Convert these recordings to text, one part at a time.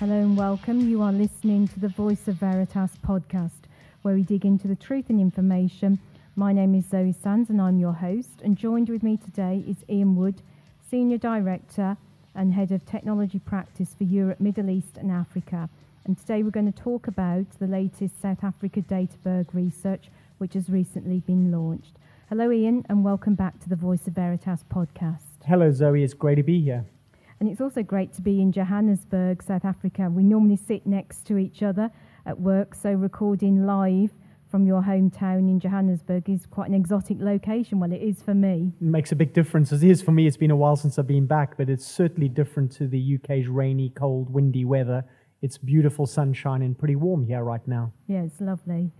Hello and welcome. You are listening to the Voice of Veritas podcast, where we dig into the truth and information. My name is Zoe Sands and I'm your host. And joined with me today is Ian Wood, Senior Director and Head of Technology Practice for Europe, Middle East and Africa. And today we're going to talk about the latest South Africa Databerg research, which has recently been launched. Hello, Ian, and welcome back to the Voice of Veritas podcast. Hello, Zoe. It's great to be here. And it's also great to be in Johannesburg, South Africa. We normally sit next to each other at work, so recording live from your hometown in Johannesburg is quite an exotic location. Well, it is for me. It makes a big difference. It is for me. It's been a while since I've been back, but it's certainly different to the UK's rainy, cold, windy weather. It's beautiful sunshine and pretty warm here right now. Yeah, it's lovely.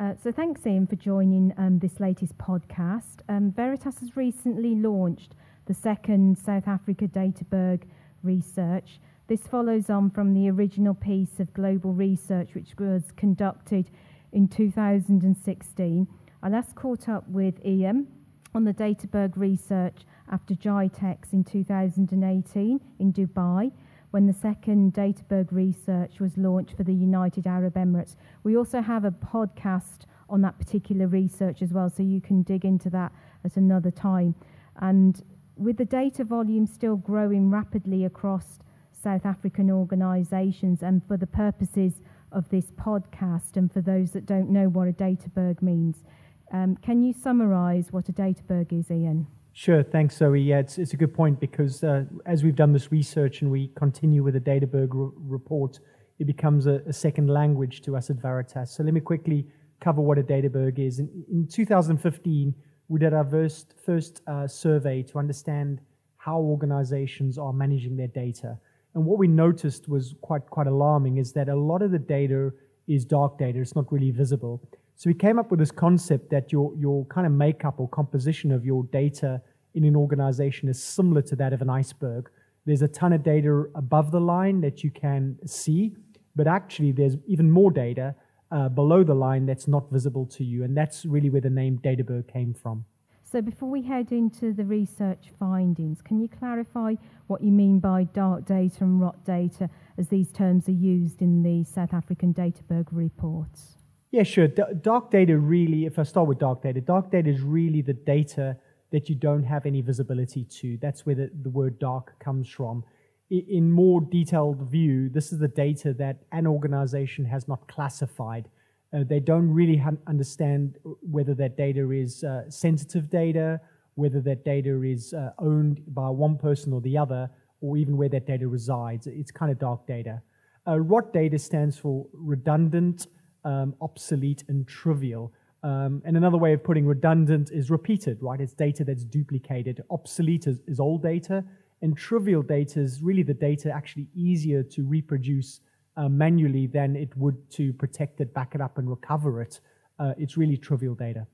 Uh, so thanks, Ian, for joining um, this latest podcast. Um, Veritas has recently launched the second South Africa Databerg research. This follows on from the original piece of global research which was conducted in 2016. I last caught up with Ian on the Databerg research after GITEX in 2018 in Dubai when the second Databerg research was launched for the United Arab Emirates. We also have a podcast on that particular research as well, so you can dig into that at another time. And with the data volume still growing rapidly across South African organisations, and for the purposes of this podcast, and for those that don't know what a Databerg means, um, can you summarise what a Databerg is, Ian? Sure, thanks, Zoe. Yeah, it's, it's a good point because uh, as we've done this research and we continue with the Databerg re- report, it becomes a, a, second language to us at Veritas. So let me quickly cover what a Databerg is. In, in 2015, we did our first, first uh, survey to understand how organizations are managing their data. And what we noticed was quite, quite alarming is that a lot of the data is dark data, it's not really visible. So we came up with this concept that your, your kind of makeup or composition of your data in an organization is similar to that of an iceberg. There's a ton of data above the line that you can see, but actually there's even more data uh, below the line that's not visible to you. And that's really where the name Databerg came from. So before we head into the research findings, can you clarify what you mean by dark data and rot data as these terms are used in the South African Databerg reports? Yeah, sure. D- dark data really, if I start with dark data, dark data is really the data that you don't have any visibility to. That's where the, the word dark comes from in more detailed view, this is the data that an organization has not classified. Uh, they don't really ha- understand whether that data is uh, sensitive data, whether that data is uh, owned by one person or the other, or even where that data resides. It's kind of dark data. Uh, ROT data stands for redundant, um, obsolete, and trivial. Um, and another way of putting redundant is repeated, right? It's data that's duplicated. Obsolete is, is old data and trivial data is really the data actually easier to reproduce uh, manually than it would to protect it, back it up, and recover it. Uh, it's really trivial data.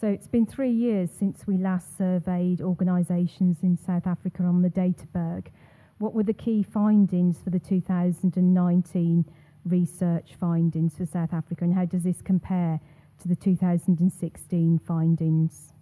So it's been three years since we last surveyed organisations in South Africa on the Databerg. What were the key findings for the 2019 research findings for South Africa, and how does this compare to the 2016 findings?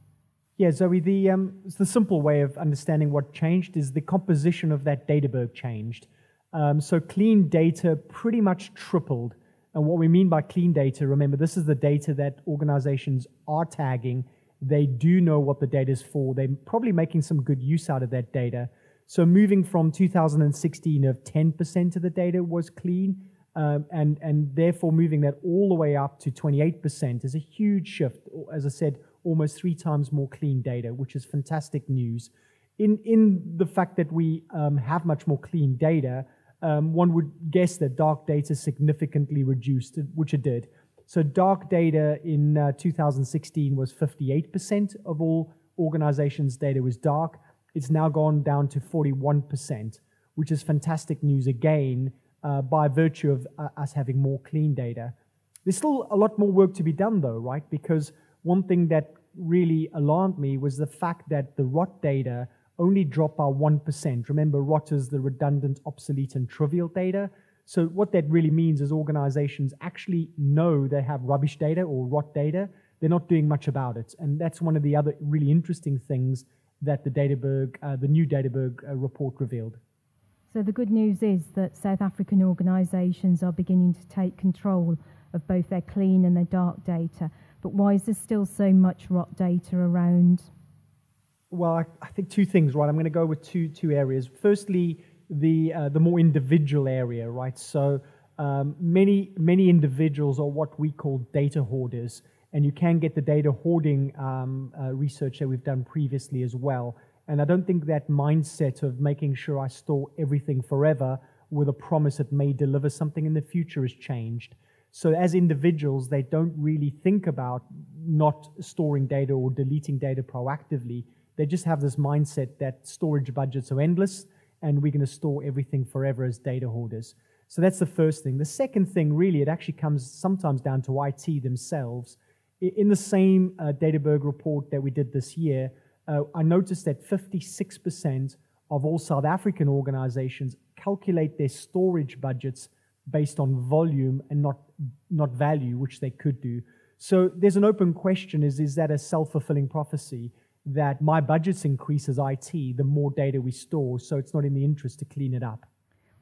Yeah, Zoe, the, um, the simple way of understanding what changed is the composition of that Databerg changed. Um, so clean data pretty much tripled. And what we mean by clean data, remember, this is the data that organizations are tagging. They do know what the data is for. They're probably making some good use out of that data. So moving from 2016 of 10% of the data was clean, um, and, and therefore moving that all the way up to 28% is a huge shift. As I said, almost three times more clean data, which is fantastic news. In, in the fact that we um, have much more clean data, um, one would guess that dark data significantly reduced, which it did. So dark data in uh, 2016 was 58% of all organizations' data was dark. It's now gone down to 41%, which is fantastic news again uh, by virtue of uh, us having more clean data. There's still a lot more work to be done, though, right? Because one thing that really alarmed me was the fact that the ROT data only dropped by 1%. Remember, ROT is the redundant, obsolete, and trivial data. So, what that really means is organizations actually know they have rubbish data or ROT data. They're not doing much about it. And that's one of the other really interesting things that the Databerg, uh, the new Databerg uh, report revealed. So the good news is that South African organisations are beginning to take control of both their clean and their dark data. But why is there still so much rot data around? Well, I, I think two things, right? I'm going to go with two two areas. Firstly, the uh, the more individual area, right? So um, many many individuals are what we call data hoarders, and you can get the data hoarding um, uh, research that we've done previously as well. And I don't think that mindset of making sure I store everything forever with a promise it may deliver something in the future has changed. So as individuals, they don't really think about not storing data or deleting data proactively. They just have this mindset that storage budgets are endless and we're going to store everything forever as data hoarders. So that's the first thing. The second thing, really, it actually comes sometimes down to IT themselves. In the same uh, Databerg report that we did this year, uh, I noticed that 56% of all South African organizations calculate their storage budgets based on volume and not, not value, which they could do. So there's an open question is, is that a self fulfilling prophecy that my budgets increase as IT, the more data we store, so it's not in the interest to clean it up?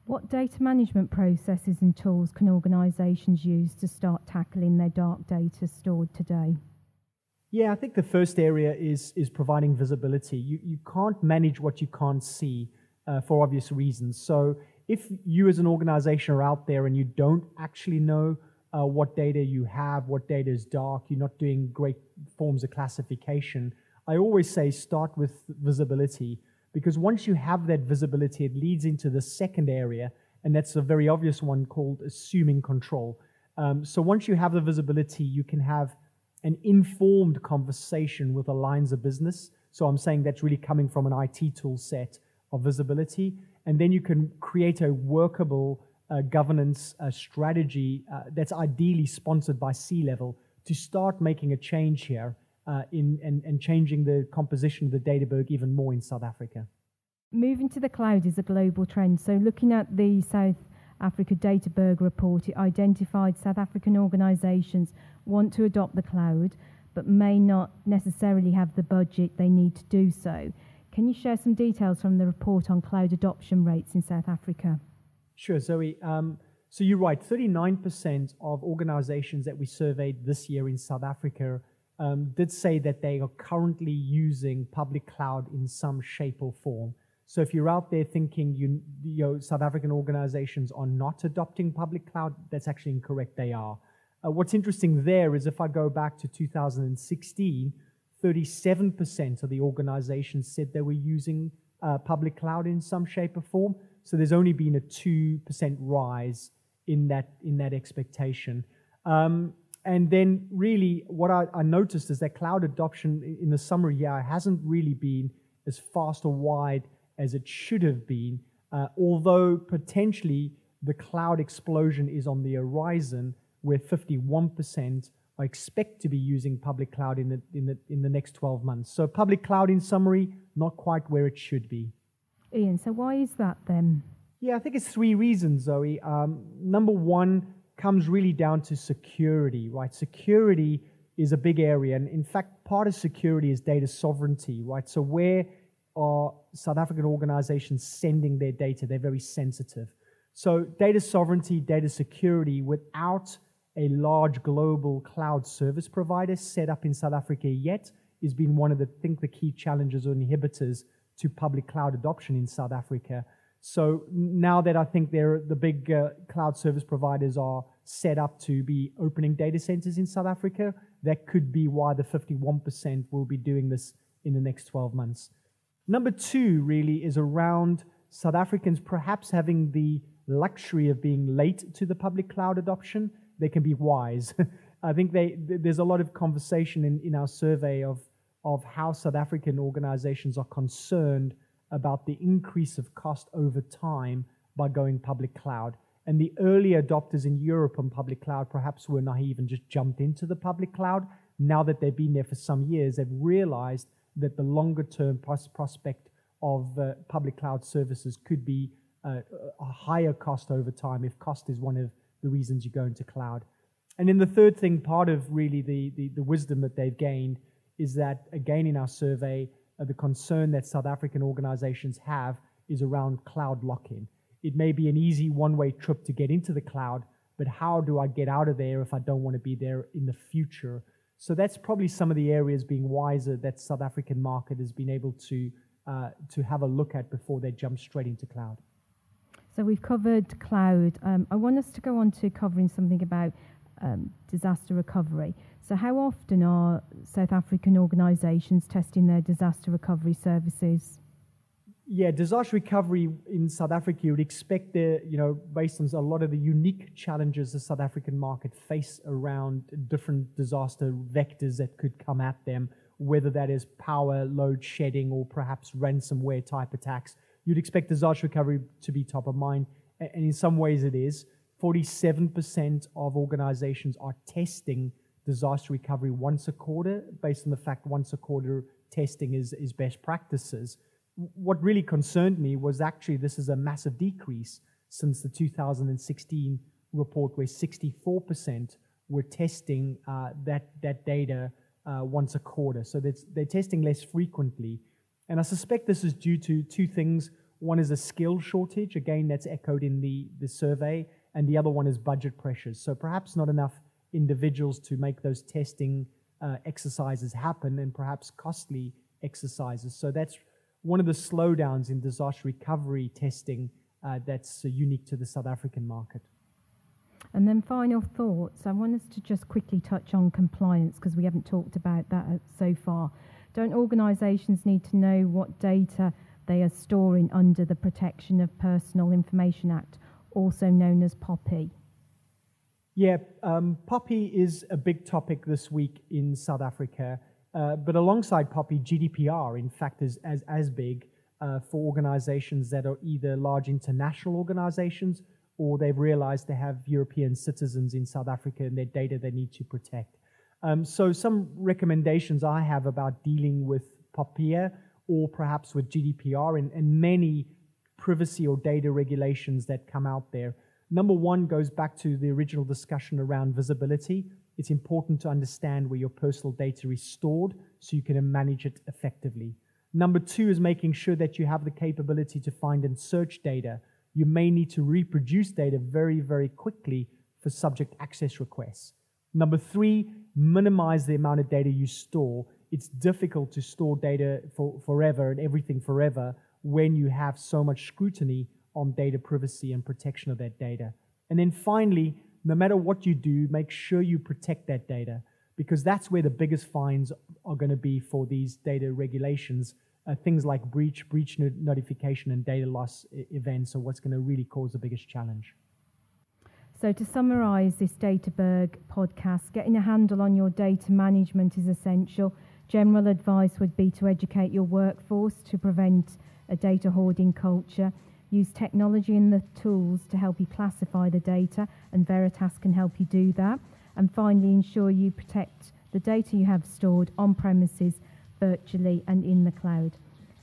What data management processes and tools can organisations use to start tackling their dark data stored today? Yeah, I think the first area is, is providing visibility. You, you can't manage what you can't see uh, for obvious reasons. So if you as an organization are out there and you don't actually know uh, what data you have, what data is dark, you're not doing great forms of classification, I always say start with visibility because once you have that visibility, it leads into the second area, and that's a very obvious one called assuming control. Um, so once you have the visibility, you can have an informed conversation with the lines of business. So I'm saying that's really coming from an IT tool set of visibility and then you can create a workable uh, governance uh, strategy uh, that's ideally sponsored by C level to start making a change here uh, in and, and changing the composition of the Databerg even more in South Africa. Moving to the cloud is a global trend. So, looking at the South Africa Databerg report, it identified South African organisations want to adopt the cloud, but may not necessarily have the budget they need to do so. Can you share some details from the report on cloud adoption rates in South Africa? Sure, Zoe. Um, so you're right, 39% of organizations that we surveyed this year in South Africa um, did say that they are currently using public cloud in some shape or form. So if you're out there thinking you, you know, South African organizations are not adopting public cloud, that's actually incorrect. They are. Uh, what's interesting there is if I go back to 2016, 37% of the organizations said they were using uh, public cloud in some shape or form. So there's only been a 2% rise in that, in that expectation. Um, and then, really, what I, I, noticed is that cloud adoption in the summer year hasn't really been as fast or wide as it should have been, uh, although potentially the cloud explosion is on the horizon, where 51% I expect to be using public cloud in the, in the, in the next 12 months. So, public cloud, in summary, not quite where it should be. Ian, so why is that then? Yeah, I think it's three reasons, Zoe. Um, number one comes really down to security, right? Security is a big area. And in fact, part of security is data sovereignty, right? So, where are South African organizations sending their data? They're very sensitive. So, data sovereignty, data security, without a large global cloud service provider set up in South Africa yet has been one of the think the key challenges or inhibitors to public cloud adoption in South Africa. So now that I think they're, the big uh, cloud service providers are set up to be opening data centers in South Africa, that could be why the 51% will be doing this in the next 12 months. Number two really is around South Africans perhaps having the luxury of being late to the public cloud adoption they can be wise. I think they, there's a lot of conversation in, in our survey of, of how South African organizations are concerned about the increase of cost over time by going public cloud. And the early adopters in Europe on public cloud perhaps were naive and just jumped into the public cloud. Now that they've been there for some years, they've realized that the longer term pros- prospect of uh, public cloud services could be uh, a higher cost over time if cost is one of the reasons you go into cloud. And then the third thing, part of really the, the, the wisdom that they've gained is that, again, in our survey, uh, the concern that South African organizations have is around cloud lock in. It may be an easy one way trip to get into the cloud, but how do I get out of there if I don't want to be there in the future? So that's probably some of the areas being wiser that South African market has been able to uh, to have a look at before they jump straight into cloud. So we've covered cloud. Um, I want us to go on to covering something about um, disaster recovery. So how often are South African organisations testing their disaster recovery services? Yeah, disaster recovery in South Africa, you would expect there, you know, based on a lot of the unique challenges the South African market face around different disaster vectors that could come at them, whether that is power, load shedding, or perhaps ransomware type attacks. You'd expect disaster recovery to be top of mind, and in some ways it is. 47% of organizations are testing disaster recovery once a quarter, based on the fact once a quarter testing is, is best practices what really concerned me was actually this is a massive decrease since the 2016 report, where 64% were testing uh, that, that data uh, once a quarter. So they're testing less frequently. And I suspect this is due to two things. One is a skill shortage, again, that's echoed in the, the survey, and the other one is budget pressures. So perhaps not enough individuals to make those testing uh, exercises happen, and perhaps costly exercises. So that's one of the slowdowns in disaster recovery testing uh, that's uh, unique to the South African market. And then final thoughts. I want us to just quickly touch on compliance because we haven't talked about that uh, so far. Don't organisations need to know what data they are storing under the Protection of Personal Information Act, also known as POPI? Yeah, um, POPI is a big topic this week in South Africa. Uh, but alongside POPI, GDPR, in fact, is as, as big uh, for organizations that are either large international organizations or they've realized they have European citizens in South Africa and their data they need to protect. Um, so, some recommendations I have about dealing with POPIA or perhaps with GDPR and, and many privacy or data regulations that come out there. Number one goes back to the original discussion around visibility it's important to understand where your personal data is stored so you can manage it effectively. Number two is making sure that you have the capability to find and search data. You may need to reproduce data very, very quickly for subject access requests. Number three, minimize the amount of data you store. It's difficult to store data for forever and everything forever when you have so much scrutiny on data privacy and protection of that data. And then finally, no matter what you do, make sure you protect that data because that's where the biggest fines are going to be for these data regulations. Uh, things like breach, breach notification, and data loss events are what's going to really cause the biggest challenge. So, to summarize this Databerg podcast, getting a handle on your data management is essential. General advice would be to educate your workforce to prevent a data hoarding culture Use technology and the tools to help you classify the data, and Veritas can help you do that. And finally, ensure you protect the data you have stored on premises, virtually, and in the cloud.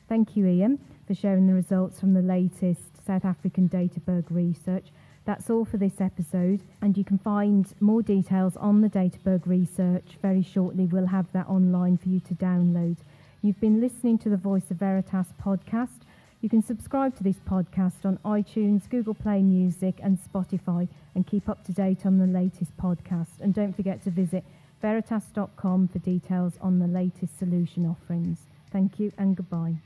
Thank you, Ian, for sharing the results from the latest South African Databerg research. That's all for this episode, and you can find more details on the Databerg research very shortly. We'll have that online for you to download. You've been listening to the Voice of Veritas podcast. You can subscribe to this podcast on iTunes, Google Play Music, and Spotify and keep up to date on the latest podcast. And don't forget to visit veritas.com for details on the latest solution offerings. Thank you and goodbye.